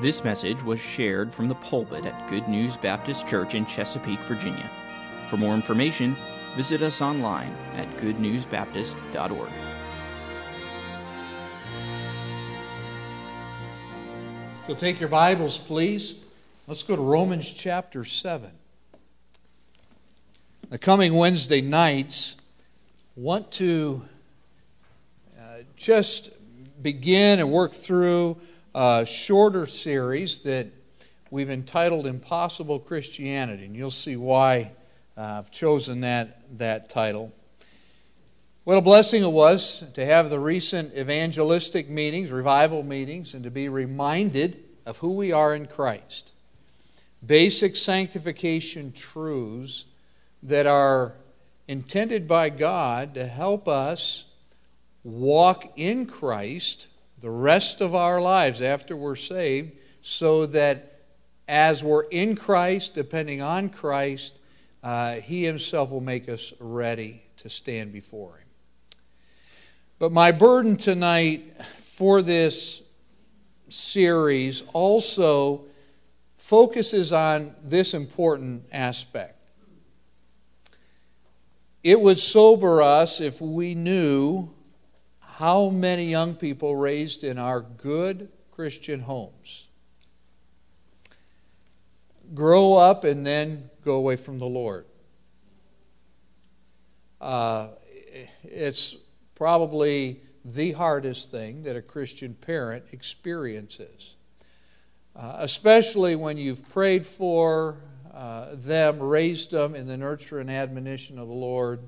This message was shared from the pulpit at Good News Baptist Church in Chesapeake, Virginia. For more information, visit us online at goodnewsbaptist.org. So take your Bibles, please. Let's go to Romans chapter 7. The coming Wednesday nights, want to uh, just begin and work through a shorter series that we've entitled Impossible Christianity, and you'll see why uh, I've chosen that, that title. What a blessing it was to have the recent evangelistic meetings, revival meetings, and to be reminded of who we are in Christ. Basic sanctification truths that are intended by God to help us walk in Christ the rest of our lives after we're saved, so that as we're in Christ, depending on Christ, uh, He Himself will make us ready to stand before Him. But my burden tonight for this series also focuses on this important aspect. It would sober us if we knew how many young people raised in our good Christian homes grow up and then go away from the Lord. Uh, it's probably the hardest thing that a Christian parent experiences, uh, especially when you've prayed for uh, them, raised them in the nurture and admonition of the Lord,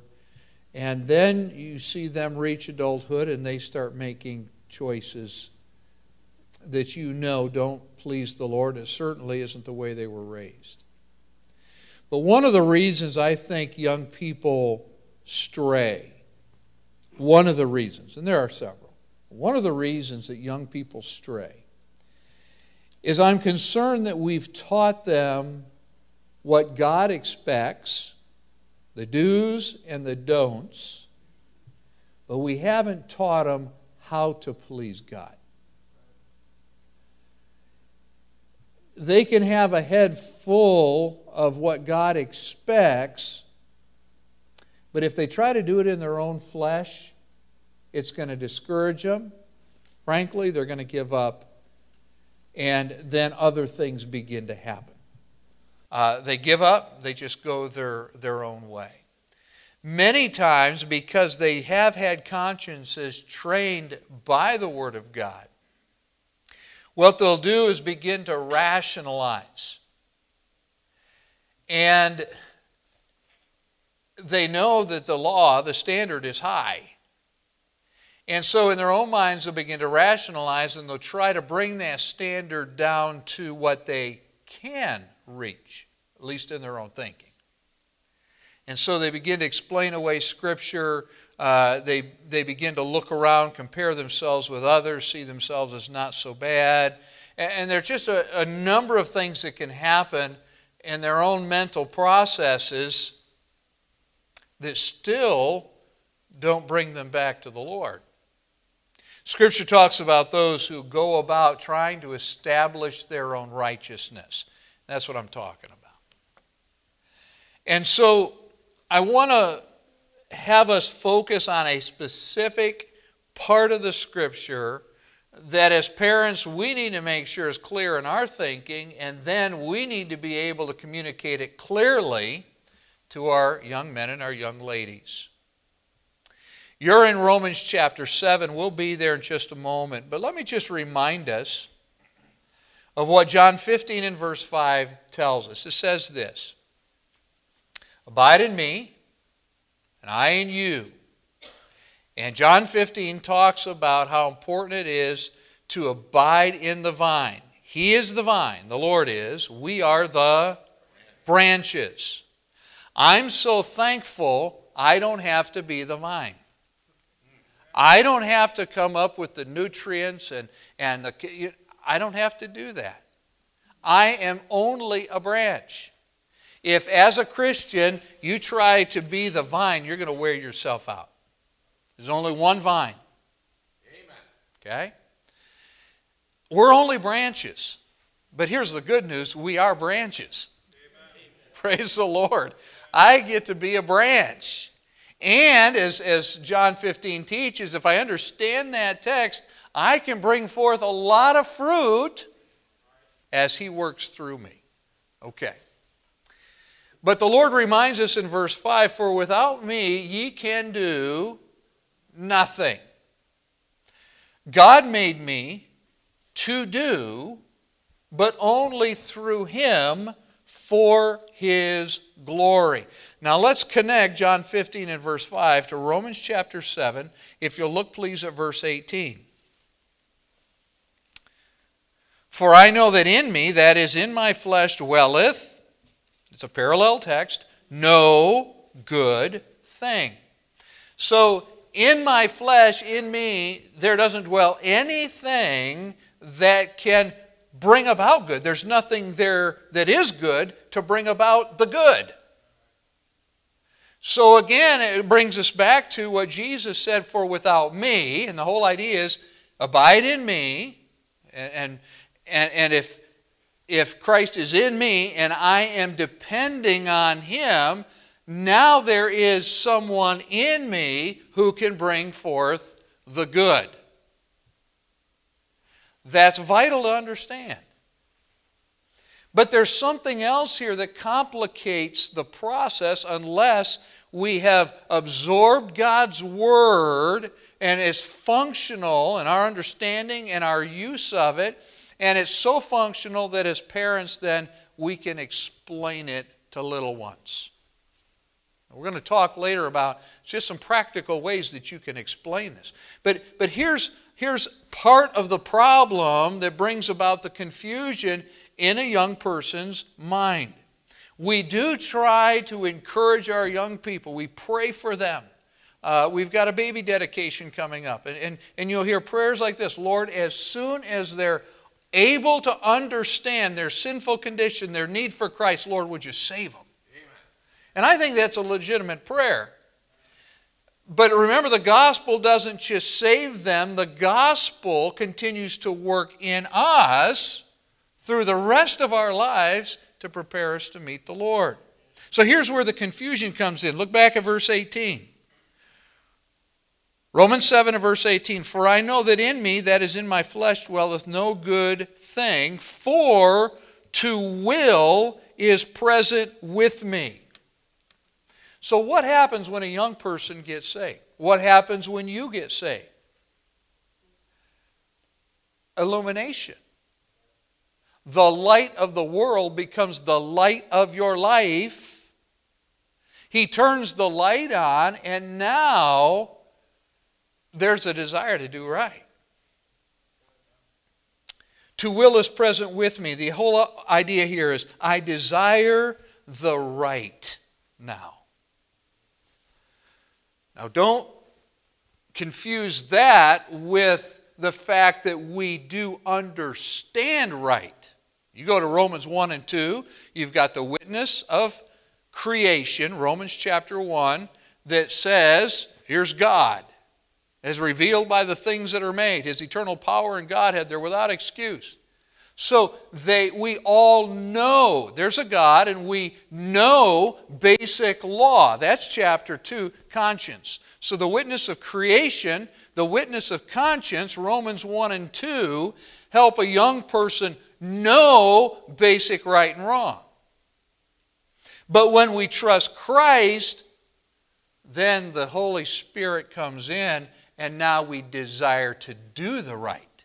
and then you see them reach adulthood and they start making choices that you know don't please the Lord. It certainly isn't the way they were raised. But one of the reasons I think young people stray, one of the reasons, and there are several, one of the reasons that young people stray is I'm concerned that we've taught them what God expects, the do's and the don'ts, but we haven't taught them how to please God. They can have a head full of what God expects, but if they try to do it in their own flesh, it's going to discourage them. Frankly, they're going to give up, and then other things begin to happen. Uh, they give up, they just go their, their own way. Many times, because they have had consciences trained by the Word of God, what they'll do is begin to rationalize. And they know that the law, the standard, is high. And so, in their own minds, they'll begin to rationalize and they'll try to bring that standard down to what they can reach, at least in their own thinking. And so they begin to explain away Scripture. Uh, they, they begin to look around, compare themselves with others, see themselves as not so bad. And, and there's just a, a number of things that can happen in their own mental processes that still don't bring them back to the Lord. Scripture talks about those who go about trying to establish their own righteousness. That's what I'm talking about. And so I want to have us focus on a specific part of the Scripture that as parents we need to make sure is clear in our thinking, and then we need to be able to communicate it clearly to our young men and our young ladies. You're in Romans chapter 7. We'll be there in just a moment. But let me just remind us of what John 15 and verse 5 tells us. It says this Abide in me, and I in you. And John 15 talks about how important it is to abide in the vine. He is the vine, the Lord is. We are the branches. I'm so thankful I don't have to be the vine. I don't have to come up with the nutrients and, and the, I don't have to do that. I am only a branch. If, as a Christian, you try to be the vine, you're going to wear yourself out. There's only one vine. Amen. Okay? We're only branches. But here's the good news we are branches. Amen. Praise the Lord. I get to be a branch. And as, as John 15 teaches, if I understand that text, I can bring forth a lot of fruit as He works through me. Okay. But the Lord reminds us in verse 5 For without me ye can do nothing. God made me to do, but only through Him for His glory. Now let's connect John 15 and verse 5 to Romans chapter 7. If you'll look, please, at verse 18. For I know that in me, that is in my flesh, dwelleth, it's a parallel text, no good thing. So in my flesh, in me, there doesn't dwell anything that can bring about good. There's nothing there that is good to bring about the good. So again, it brings us back to what Jesus said, For without me, and the whole idea is abide in me, and, and, and, and if, if Christ is in me and I am depending on Him, now there is someone in me who can bring forth the good. That's vital to understand. But there's something else here that complicates the process unless we have absorbed God's Word and is functional in our understanding and our use of it. And it's so functional that as parents, then we can explain it to little ones. We're going to talk later about just some practical ways that you can explain this. But, but here's, here's part of the problem that brings about the confusion in a young person's mind. We do try to encourage our young people, we pray for them. Uh, we've got a baby dedication coming up, and, and, and you'll hear prayers like this Lord, as soon as they're able to understand their sinful condition, their need for Christ, Lord, would you save them? And I think that's a legitimate prayer. But remember, the gospel doesn't just save them, the gospel continues to work in us through the rest of our lives to prepare us to meet the Lord. So here's where the confusion comes in. Look back at verse 18. Romans 7 and verse 18 For I know that in me, that is in my flesh, dwelleth no good thing, for to will is present with me. So, what happens when a young person gets saved? What happens when you get saved? Illumination. The light of the world becomes the light of your life. He turns the light on, and now there's a desire to do right. To will is present with me. The whole idea here is I desire the right now. Now, don't confuse that with the fact that we do understand right. You go to Romans 1 and 2, you've got the witness of creation, Romans chapter 1, that says, here's God, as revealed by the things that are made. His eternal power and Godhead, they're without excuse. So they, we all know there's a God and we know basic law. That's chapter 2, conscience. So the witness of creation, the witness of conscience, Romans 1 and 2, help a young person know basic right and wrong. But when we trust Christ, then the Holy Spirit comes in and now we desire to do the right.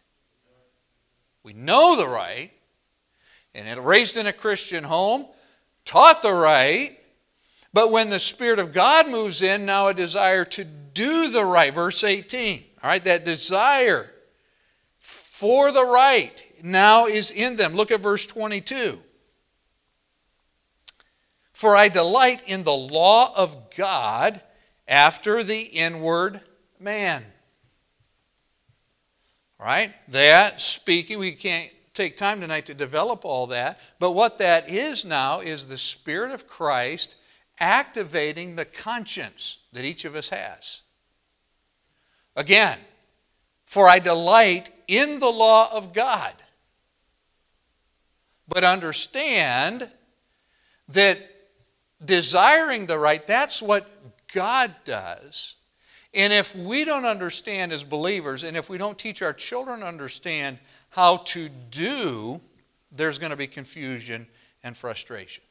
We know the right, and raised in a Christian home, taught the right, but when the Spirit of God moves in, now a desire to do the right. Verse 18. All right, that desire for the right now is in them. Look at verse 22. For I delight in the law of God after the inward man. Right? That speaking, we can't take time tonight to develop all that, but what that is now is the Spirit of Christ activating the conscience that each of us has. Again, for I delight in the law of God. but understand that desiring the right, that's what God does. And if we don't understand as believers, and if we don't teach our children understand how to do, there's going to be confusion and frustration.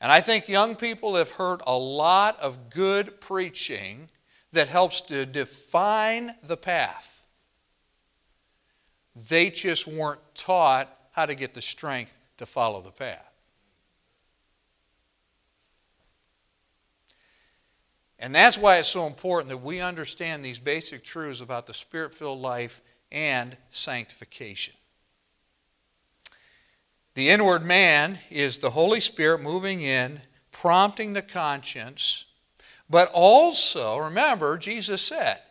And I think young people have heard a lot of good preaching that helps to define the path. They just weren't taught how to get the strength to follow the path. And that's why it's so important that we understand these basic truths about the spirit filled life and sanctification. The inward man is the Holy Spirit moving in, prompting the conscience, but also, remember, Jesus said,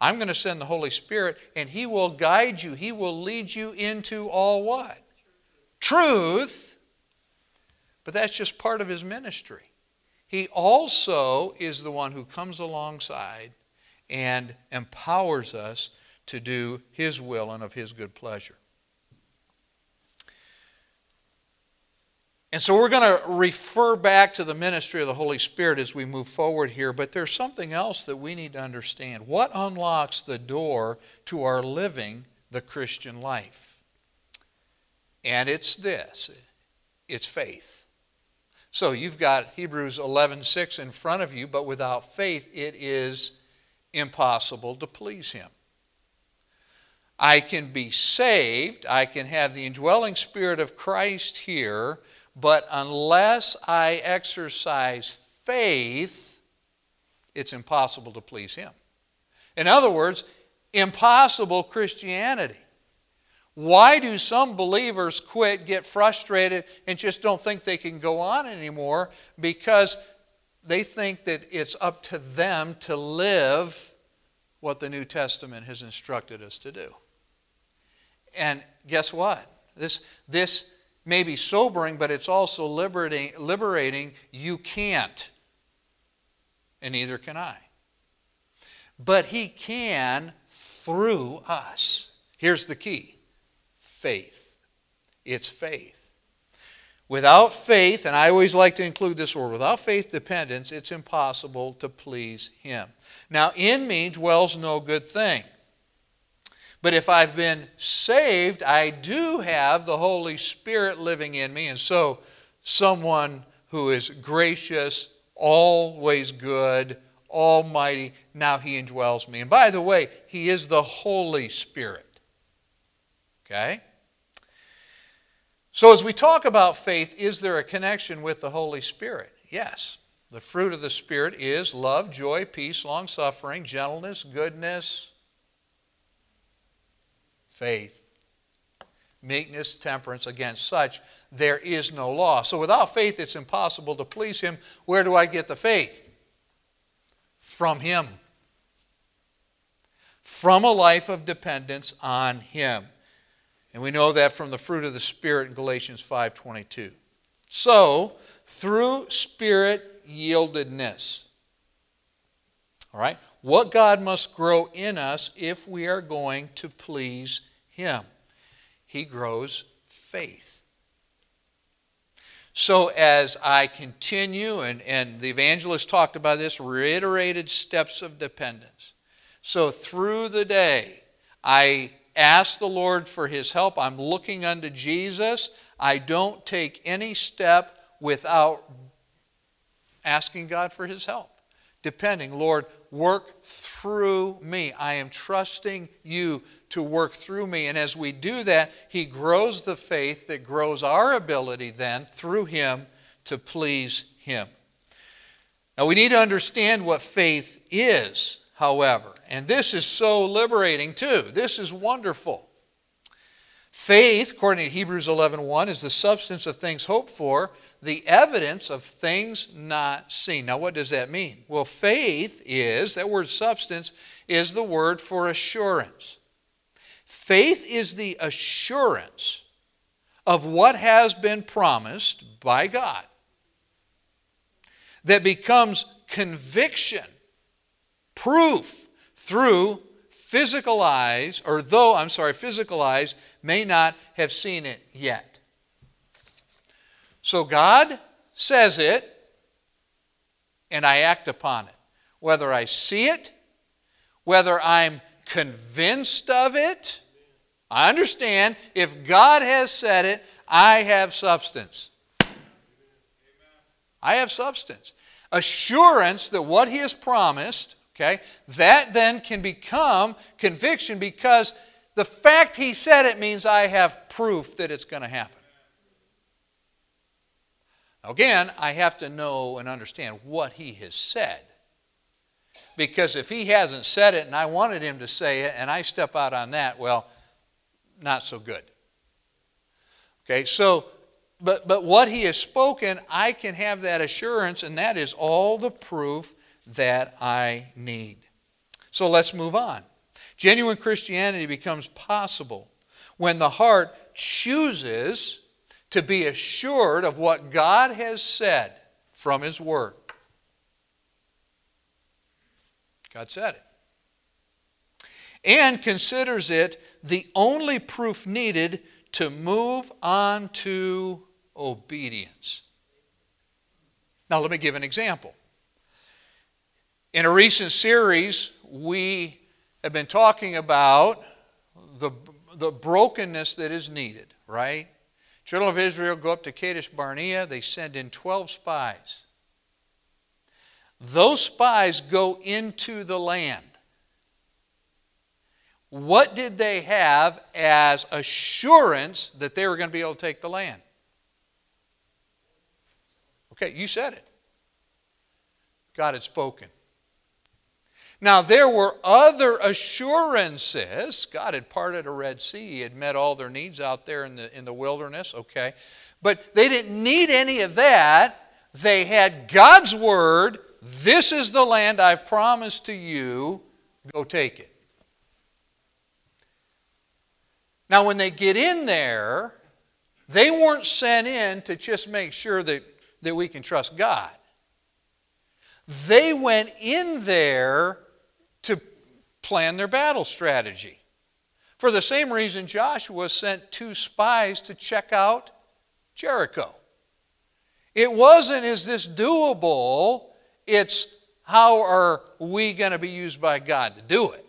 I'm going to send the Holy Spirit and He will guide you. He will lead you into all what? Truth. But that's just part of His ministry. He also is the one who comes alongside and empowers us to do His will and of His good pleasure. And so we're going to refer back to the ministry of the Holy Spirit as we move forward here, but there's something else that we need to understand. What unlocks the door to our living the Christian life? And it's this it's faith. So you've got Hebrews 11:6 in front of you, but without faith it is impossible to please him. I can be saved, I can have the indwelling spirit of Christ here, but unless I exercise faith, it's impossible to please Him. In other words, impossible Christianity. Why do some believers quit, get frustrated, and just don't think they can go on anymore? Because they think that it's up to them to live what the New Testament has instructed us to do. And guess what? This, this may be sobering, but it's also liberating. liberating. You can't, and neither can I. But He can through us. Here's the key faith. It's faith. Without faith, and I always like to include this word, without faith dependence, it's impossible to please Him. Now, in me dwells no good thing. But if I've been saved, I do have the Holy Spirit living in me. And so, someone who is gracious, always good, almighty, now he indwells me. And by the way, he is the Holy Spirit. Okay? So, as we talk about faith, is there a connection with the Holy Spirit? Yes. The fruit of the Spirit is love, joy, peace, long suffering, gentleness, goodness, faith. Meekness, temperance, against such there is no law. So without faith, it's impossible to please Him. Where do I get the faith? From Him. From a life of dependence on Him. And we know that from the fruit of the Spirit in Galatians 5:22. So, through spirit yieldedness. All right? What God must grow in us if we are going to please him. He grows faith. So, as I continue, and, and the evangelist talked about this, reiterated steps of dependence. So, through the day, I ask the Lord for his help. I'm looking unto Jesus. I don't take any step without asking God for his help. Depending, Lord, work through me. I am trusting you to work through me. And as we do that, He grows the faith that grows our ability then through Him to please Him. Now, we need to understand what faith is, however. And this is so liberating, too. This is wonderful. Faith, according to Hebrews 11:1, is the substance of things hoped for, the evidence of things not seen. Now, what does that mean? Well, faith is, that word substance is the word for assurance. Faith is the assurance of what has been promised by God that becomes conviction, proof through physical eyes, or though, I'm sorry, physical eyes may not have seen it yet. So God says it, and I act upon it. Whether I see it, whether I'm convinced of it, I understand if God has said it, I have substance. I have substance. Assurance that what He has promised, okay, that then can become conviction because the fact He said it means I have proof that it's going to happen. Again, I have to know and understand what He has said. Because if He hasn't said it and I wanted Him to say it and I step out on that, well, not so good. Okay, so, but, but what He has spoken, I can have that assurance, and that is all the proof that I need. So let's move on. Genuine Christianity becomes possible when the heart chooses to be assured of what God has said from His Word. God said it. And considers it the only proof needed to move on to obedience. Now, let me give an example. In a recent series, we have been talking about the, the brokenness that is needed, right? Children of Israel go up to Kadesh Barnea, they send in 12 spies. Those spies go into the land. What did they have as assurance that they were going to be able to take the land? Okay, you said it. God had spoken. Now, there were other assurances. God had parted a Red Sea, He had met all their needs out there in the, in the wilderness, okay. But they didn't need any of that. They had God's word this is the land I've promised to you. Go take it. Now, when they get in there, they weren't sent in to just make sure that, that we can trust God. They went in there plan their battle strategy. For the same reason, Joshua sent two spies to check out Jericho. It wasn't, is this doable? It's, how are we going to be used by God to do it?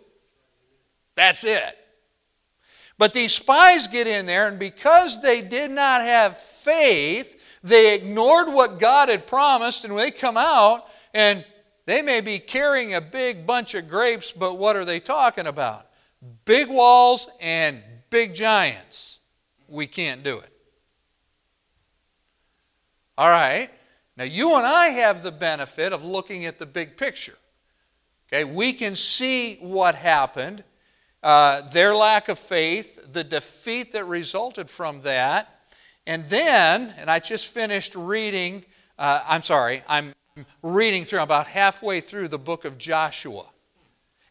That's it. But these spies get in there, and because they did not have faith, they ignored what God had promised, and they come out, and they may be carrying a big bunch of grapes, but what are they talking about? Big walls and big giants. We can't do it. All right. Now, you and I have the benefit of looking at the big picture. Okay, we can see what happened, uh, their lack of faith, the defeat that resulted from that. And then, and I just finished reading, uh, I'm sorry, I'm reading through, I'm about halfway through the book of Joshua.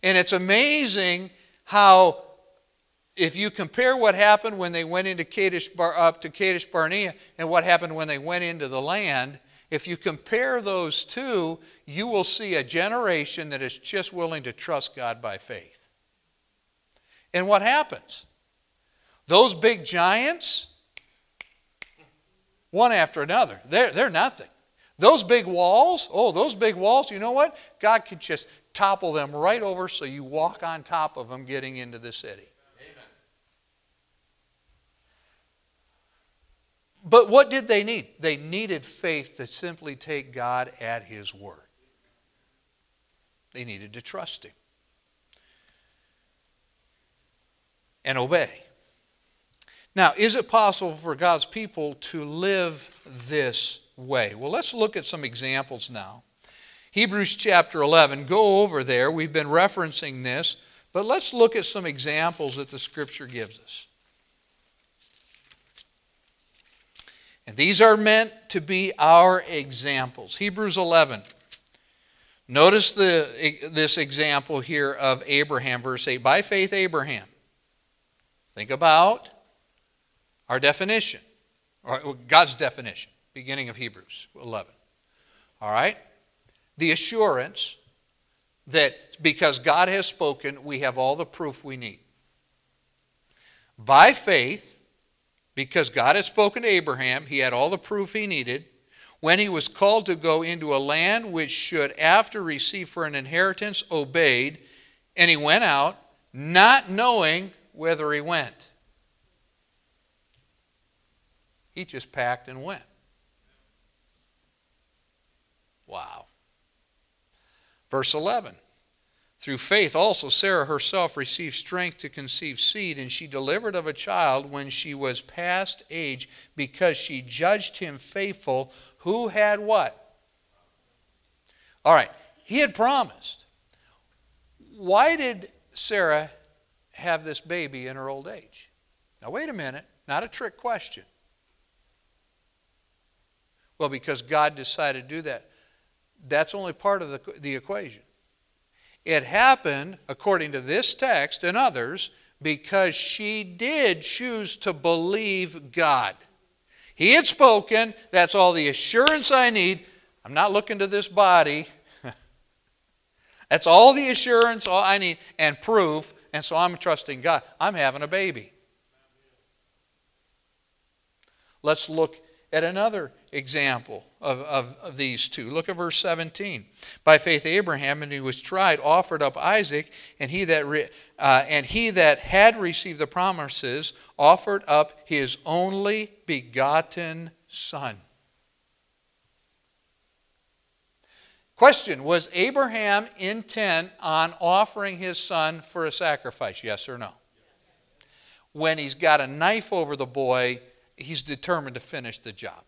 And it's amazing how, if you compare what happened when they went into Kadesh, up to Kadesh Barnea and what happened when they went into the land, if you compare those two, you will see a generation that is just willing to trust God by faith. And what happens? Those big giants, one after another, they're, they're nothing. Those big walls, oh, those big walls, you know what? God could just topple them right over so you walk on top of them getting into the city. Amen. But what did they need? They needed faith to simply take God at His word. They needed to trust Him and obey. Now, is it possible for God's people to live this way. Well, let's look at some examples now. Hebrews chapter 11, go over there. We've been referencing this, but let's look at some examples that the scripture gives us. And these are meant to be our examples. Hebrews 11. Notice the, this example here of Abraham, verse 8. By faith, Abraham. Think about our definition, or God's definition beginning of Hebrews 11. All right? The assurance that because God has spoken, we have all the proof we need. By faith, because God had spoken to Abraham, he had all the proof he needed. When he was called to go into a land which should after receive for an inheritance, obeyed, and he went out, not knowing whither he went. He just packed and went. Wow. Verse 11. Through faith also Sarah herself received strength to conceive seed, and she delivered of a child when she was past age, because she judged him faithful, who had what? All right, he had promised. Why did Sarah have this baby in her old age? Now, wait a minute, not a trick question. Well, because God decided to do that. That's only part of the, the equation. It happened, according to this text and others, because she did choose to believe God. He had spoken, that's all the assurance I need. I'm not looking to this body. that's all the assurance all I need and proof, and so I'm trusting God. I'm having a baby. Let's look at another example of, of, of, these two. Look at verse 17. By faith, Abraham, and he was tried, offered up Isaac, and he that, re, uh, and he that had received the promises offered up his only begotten son. Question Was Abraham intent on offering his son for a sacrifice? Yes or no? When he's got a knife over the boy, he's determined to finish the job.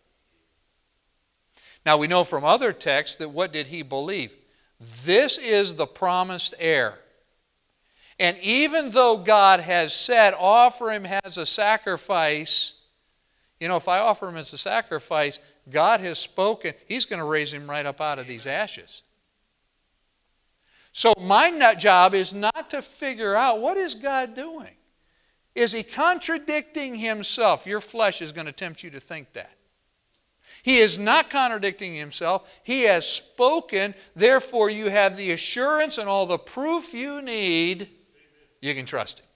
Now we know from other texts that what did he believe? This is the promised heir. And even though God has said, offer him as a sacrifice, you know, if I offer him as a sacrifice, God has spoken, he's going to raise him right up out of these ashes. So my nut job is not to figure out what is God doing? Is he contradicting himself? Your flesh is going to tempt you to think that. He is not contradicting himself. He has spoken. Therefore, you have the assurance and all the proof you need. You can trust him.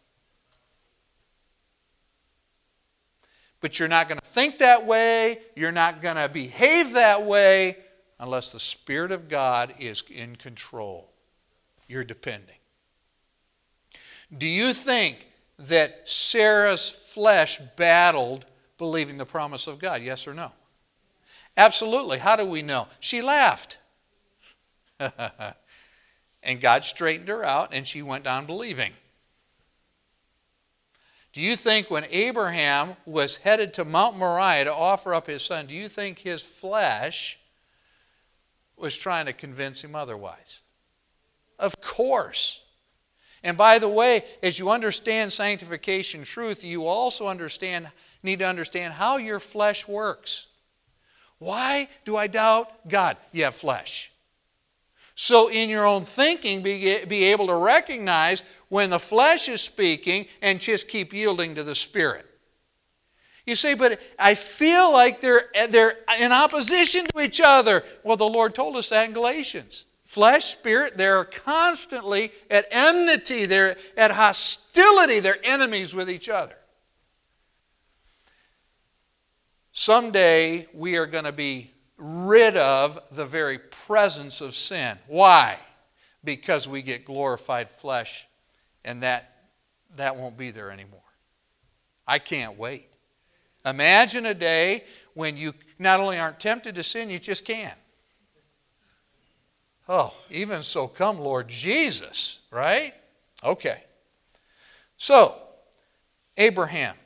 But you're not going to think that way. You're not going to behave that way unless the Spirit of God is in control. You're depending. Do you think that Sarah's flesh battled believing the promise of God? Yes or no? Absolutely. How do we know? She laughed. and God straightened her out and she went on believing. Do you think when Abraham was headed to Mount Moriah to offer up his son, do you think his flesh was trying to convince him otherwise? Of course. And by the way, as you understand sanctification truth, you also understand need to understand how your flesh works. Why do I doubt God? You have flesh. So, in your own thinking, be, be able to recognize when the flesh is speaking and just keep yielding to the Spirit. You say, but I feel like they're, they're in opposition to each other. Well, the Lord told us that in Galatians. Flesh, spirit, they're constantly at enmity, they're at hostility, they're enemies with each other. Someday we are going to be rid of the very presence of sin. Why? Because we get glorified flesh, and that, that won't be there anymore. I can't wait. Imagine a day when you not only aren't tempted to sin, you just can't. Oh, even so, come, Lord Jesus, right? Okay. So, Abraham.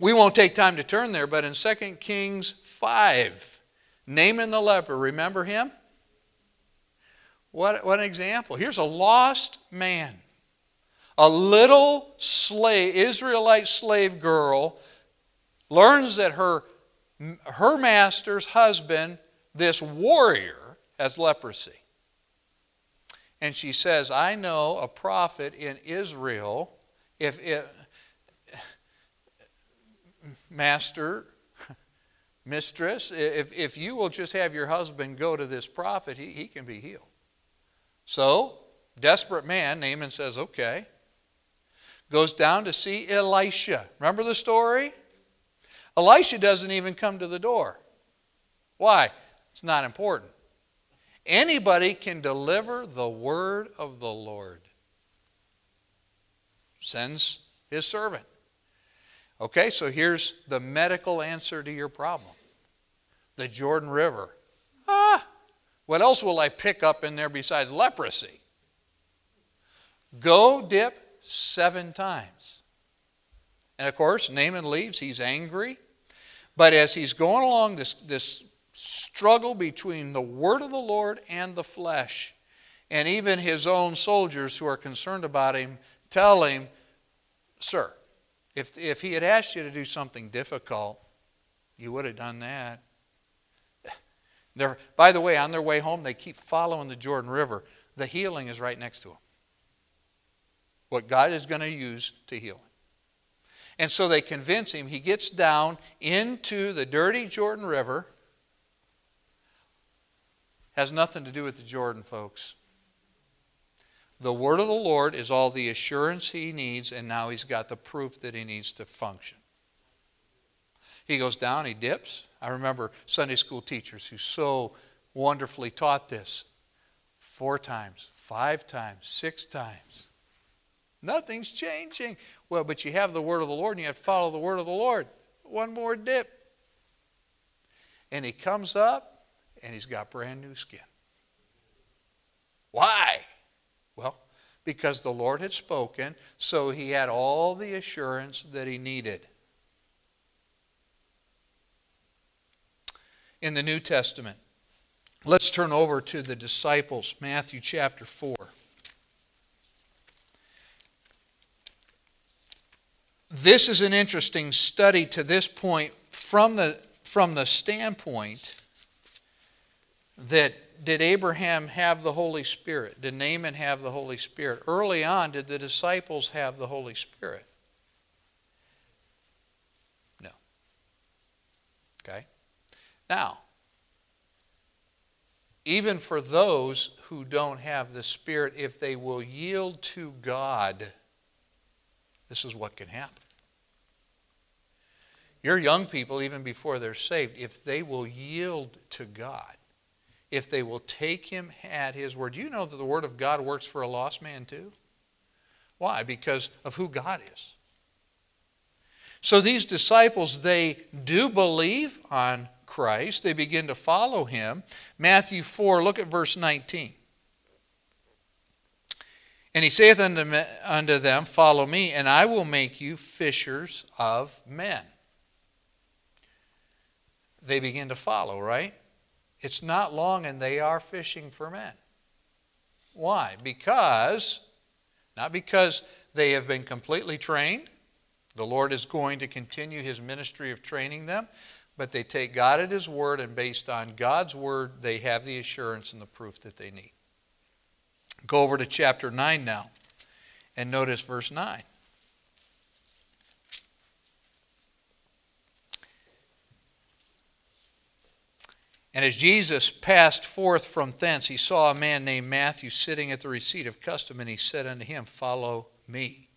We won't take time to turn there, but in 2 Kings 5, Naaman the leper, remember him? What, what an example. Here's a lost man. A little slave, Israelite slave girl, learns that her, her master's husband, this warrior, has leprosy. And she says, I know a prophet in Israel. If, if master, mistress, if, if you will just have your husband go to this prophet, he, he can be healed. So, desperate man, Naaman says, okay. Goes down to see Elisha. Remember the story? Elisha doesn't even come to the door. Why? It's not important. Anybody can deliver the word of the Lord. Sends his servant. Okay, so here's the medical answer to your problem the Jordan River. Ah, what else will I pick up in there besides leprosy? Go dip seven times. And of course, Naaman leaves. He's angry. But as he's going along this, this struggle between the word of the Lord and the flesh, and even his own soldiers who are concerned about him tell him, Sir, if, if he had asked you to do something difficult, you would have done that. They're, by the way, on their way home, they keep following the Jordan River. The healing is right next to them. What God is going to use to heal him. And so they convince him. He gets down into the dirty Jordan River. Has nothing to do with the Jordan, folks. The word of the Lord is all the assurance he needs, and now he's got the proof that he needs to function. He goes down, he dips. I remember Sunday school teachers who so wonderfully taught this four times, five times, six times. Nothing's changing. Well, but you have the word of the Lord and you have to follow the word of the Lord. One more dip. And he comes up and he's got brand new skin. Why? Well, because the Lord had spoken, so he had all the assurance that he needed. In the New Testament, let's turn over to the disciples, Matthew chapter 4. This is an interesting study to this point from the, from the standpoint that did Abraham have the Holy Spirit? Did Naaman have the Holy Spirit? Early on, did the disciples have the Holy Spirit? No. Okay? Now, even for those who don't have the Spirit, if they will yield to God, this is what can happen. Your young people, even before they're saved, if they will yield to God, if they will take Him at His word, Do you know that the Word of God works for a lost man too? Why? Because of who God is. So these disciples, they do believe on Christ. They begin to follow him. Matthew 4, look at verse 19. And he saith unto, unto them, Follow me, and I will make you fishers of men. They begin to follow, right? It's not long, and they are fishing for men. Why? Because, not because they have been completely trained. The Lord is going to continue his ministry of training them, but they take God at his word, and based on God's word, they have the assurance and the proof that they need. Go over to chapter 9 now and notice verse 9. And as Jesus passed forth from thence, he saw a man named Matthew sitting at the receipt of custom, and he said unto him, Follow me.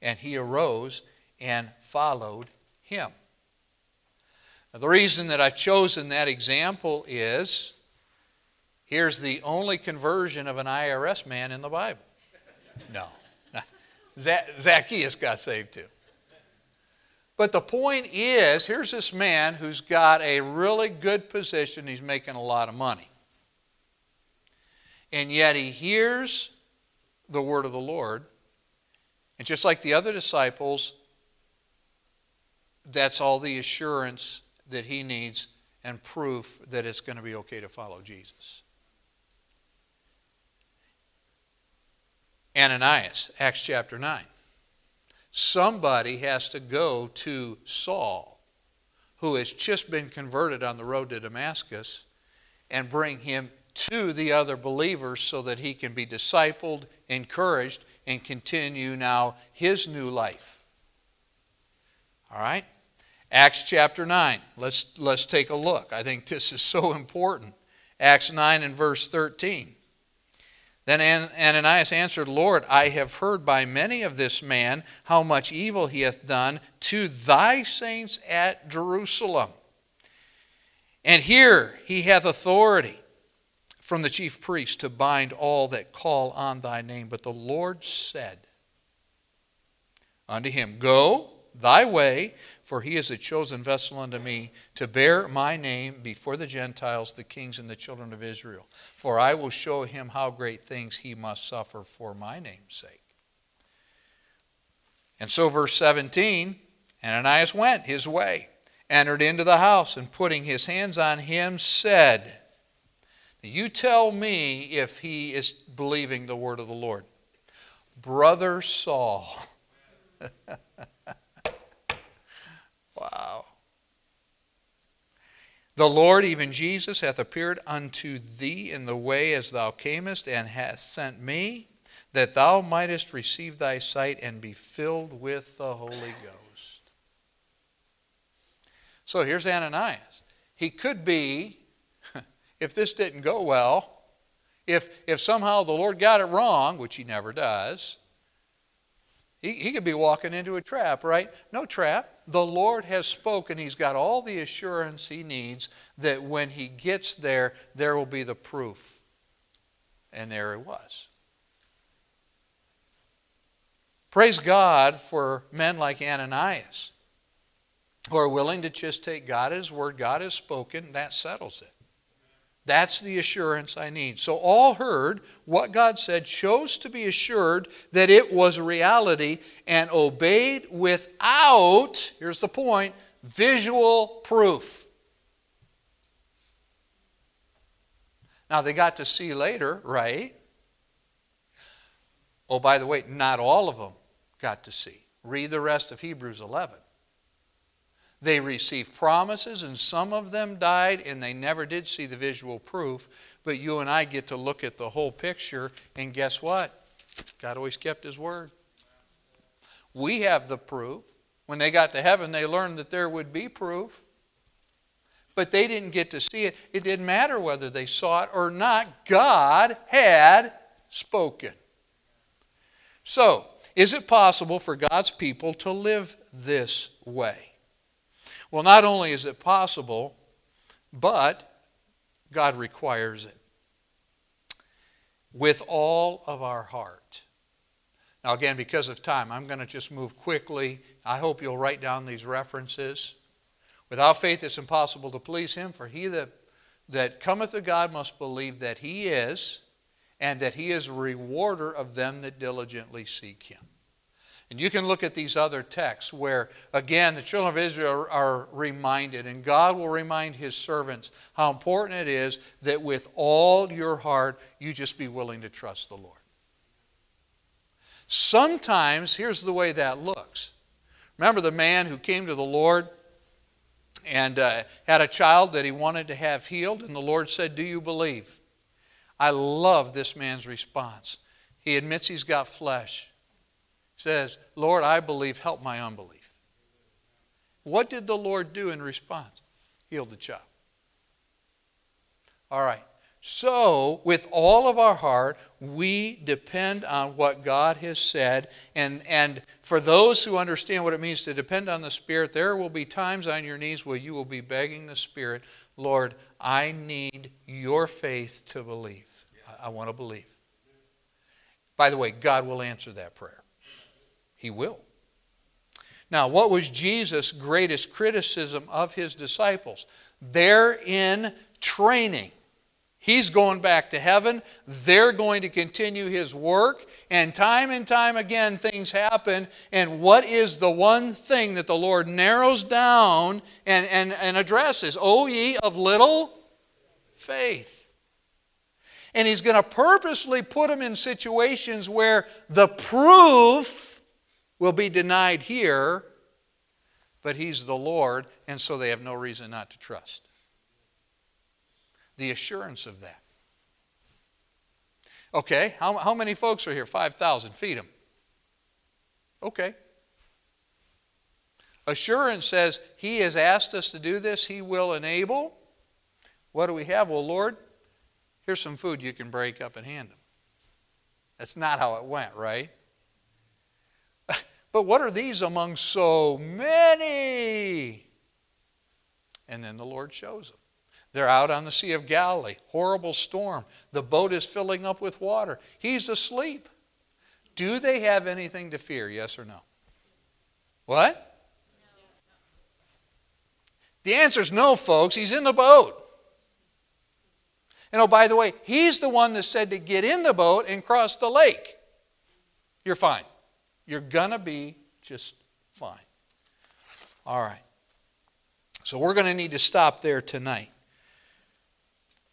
And he arose and followed him. Now, the reason that I've chosen that example is Here's the only conversion of an IRS man in the Bible. No. Zacchaeus got saved too. But the point is here's this man who's got a really good position, he's making a lot of money. And yet he hears the word of the Lord. And just like the other disciples, that's all the assurance that he needs and proof that it's going to be okay to follow Jesus. Ananias, Acts chapter 9. Somebody has to go to Saul, who has just been converted on the road to Damascus, and bring him to the other believers so that he can be discipled, encouraged, and continue now his new life. All right? Acts chapter 9. Let's, let's take a look. I think this is so important. Acts 9 and verse 13. Then Ananias answered, Lord, I have heard by many of this man how much evil he hath done to thy saints at Jerusalem. And here he hath authority from the chief priest to bind all that call on thy name. But the Lord said unto him, Go thy way, for he is a chosen vessel unto me to bear my name before the Gentiles, the kings, and the children of Israel. For I will show him how great things he must suffer for my name's sake. And so, verse 17 Ananias went his way, entered into the house, and putting his hands on him, said, You tell me if he is believing the word of the Lord. Brother Saul. Wow. The Lord, even Jesus, hath appeared unto thee in the way as thou camest, and hath sent me, that thou mightest receive thy sight and be filled with the Holy Ghost. So here's Ananias. He could be, if this didn't go well, if, if somehow the Lord got it wrong, which he never does, he, he could be walking into a trap, right? No trap. The Lord has spoken. He's got all the assurance he needs that when he gets there, there will be the proof. And there it was. Praise God for men like Ananias who are willing to just take God at His word. God has spoken, that settles it. That's the assurance I need. So, all heard what God said, chose to be assured that it was reality, and obeyed without, here's the point, visual proof. Now, they got to see later, right? Oh, by the way, not all of them got to see. Read the rest of Hebrews 11. They received promises, and some of them died, and they never did see the visual proof. But you and I get to look at the whole picture, and guess what? God always kept His word. We have the proof. When they got to heaven, they learned that there would be proof. But they didn't get to see it. It didn't matter whether they saw it or not. God had spoken. So, is it possible for God's people to live this way? Well, not only is it possible, but God requires it with all of our heart. Now, again, because of time, I'm going to just move quickly. I hope you'll write down these references. Without faith, it's impossible to please Him, for he that, that cometh to God must believe that He is, and that He is a rewarder of them that diligently seek Him. And you can look at these other texts where, again, the children of Israel are reminded, and God will remind his servants how important it is that with all your heart you just be willing to trust the Lord. Sometimes, here's the way that looks. Remember the man who came to the Lord and uh, had a child that he wanted to have healed, and the Lord said, Do you believe? I love this man's response. He admits he's got flesh says, Lord, I believe, help my unbelief. What did the Lord do in response? Healed the child. All right. So, with all of our heart, we depend on what God has said. And, and for those who understand what it means to depend on the Spirit, there will be times on your knees where you will be begging the Spirit, Lord, I need your faith to believe. I, I want to believe. By the way, God will answer that prayer. He will. Now, what was Jesus' greatest criticism of his disciples? They're in training. He's going back to heaven. They're going to continue his work. And time and time again, things happen. And what is the one thing that the Lord narrows down and, and, and addresses? O ye of little faith. And he's going to purposely put them in situations where the proof will be denied here, but He's the Lord, and so they have no reason not to trust. The assurance of that. Okay, how, how many folks are here? 5,000. Feed them. Okay. Assurance says He has asked us to do this, He will enable. What do we have? Well, Lord, here's some food you can break up and hand them. That's not how it went, right? But what are these among so many? And then the Lord shows them. They're out on the Sea of Galilee, horrible storm. The boat is filling up with water. He's asleep. Do they have anything to fear? Yes or no? What? The answer is no, folks. He's in the boat. And oh, by the way, he's the one that said to get in the boat and cross the lake. You're fine. You're going to be just fine. All right. So we're going to need to stop there tonight.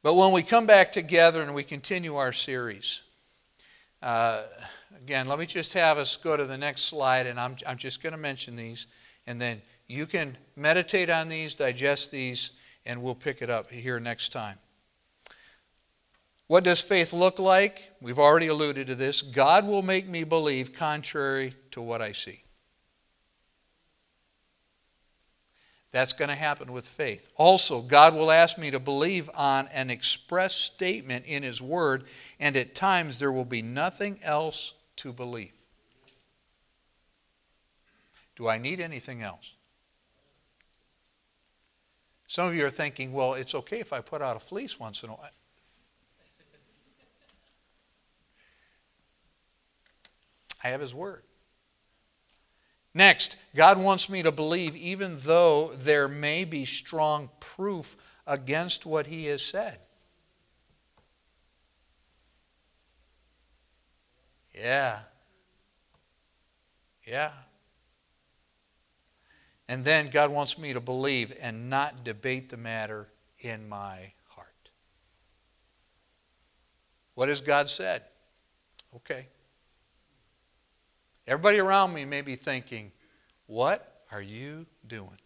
But when we come back together and we continue our series, uh, again, let me just have us go to the next slide, and I'm, I'm just going to mention these, and then you can meditate on these, digest these, and we'll pick it up here next time. What does faith look like? We've already alluded to this. God will make me believe contrary to what I see. That's going to happen with faith. Also, God will ask me to believe on an express statement in His Word, and at times there will be nothing else to believe. Do I need anything else? Some of you are thinking, well, it's okay if I put out a fleece once in a while. I have His Word. Next, God wants me to believe even though there may be strong proof against what He has said. Yeah. Yeah. And then God wants me to believe and not debate the matter in my heart. What has God said? Okay. Everybody around me may be thinking, What are you doing?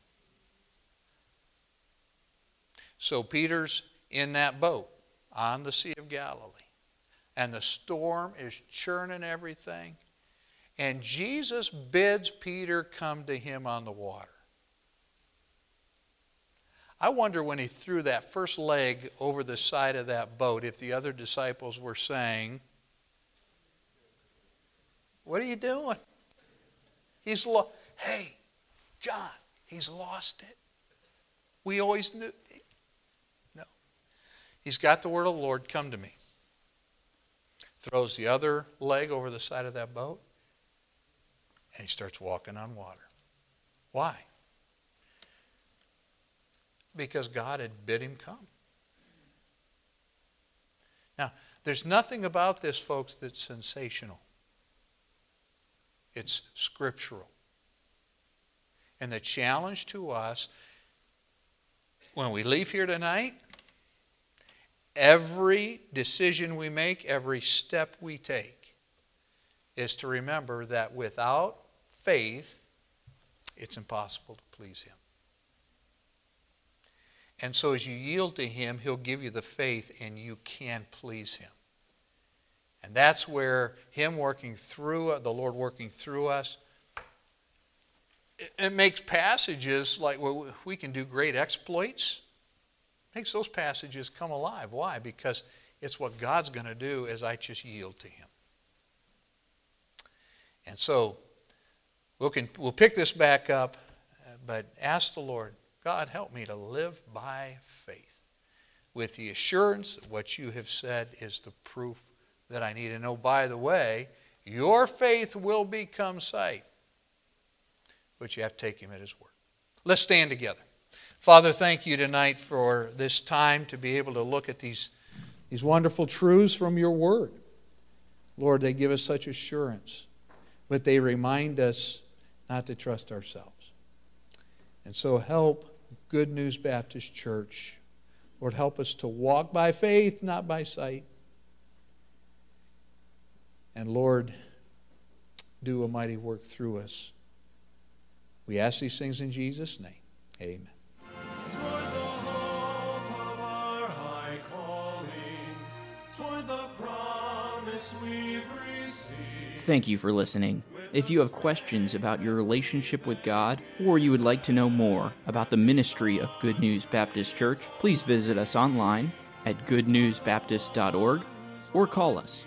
So Peter's in that boat on the Sea of Galilee, and the storm is churning everything. And Jesus bids Peter come to him on the water. I wonder when he threw that first leg over the side of that boat if the other disciples were saying, what are you doing? He's lost. Hey, John, he's lost it. We always knew. No. He's got the word of the Lord, come to me. Throws the other leg over the side of that boat, and he starts walking on water. Why? Because God had bid him come. Now, there's nothing about this, folks, that's sensational it's scriptural. And the challenge to us when we leave here tonight, every decision we make, every step we take, is to remember that without faith, it's impossible to please Him. And so as you yield to Him, He'll give you the faith and you can please Him. And that's where Him working through, the Lord working through us, it, makes passages like well, we can do great exploits, makes those passages come alive. Why? Because it's what God's going to do as I just yield to Him. And so we'll, can, we'll pick this back up, but ask the Lord, God, help me to live by faith with the assurance that what you have said is the proof that I need to oh, know. By the way, your faith will become sight. But you have to take him at his word. Let's stand together. Father, thank you tonight for this time to be able to look at these, these wonderful truths from your word. Lord, they give us such assurance, but they remind us not to trust ourselves. And so help Good News Baptist Church. Lord, help us to walk by faith, not by sight. And Lord, do a mighty work through us. We ask these things in Jesus' name. Amen. Thank you for listening. If you have questions about your relationship with God, or you would like to know more about the ministry of Good News Baptist Church, please visit us online at goodnewsbaptist.org or call us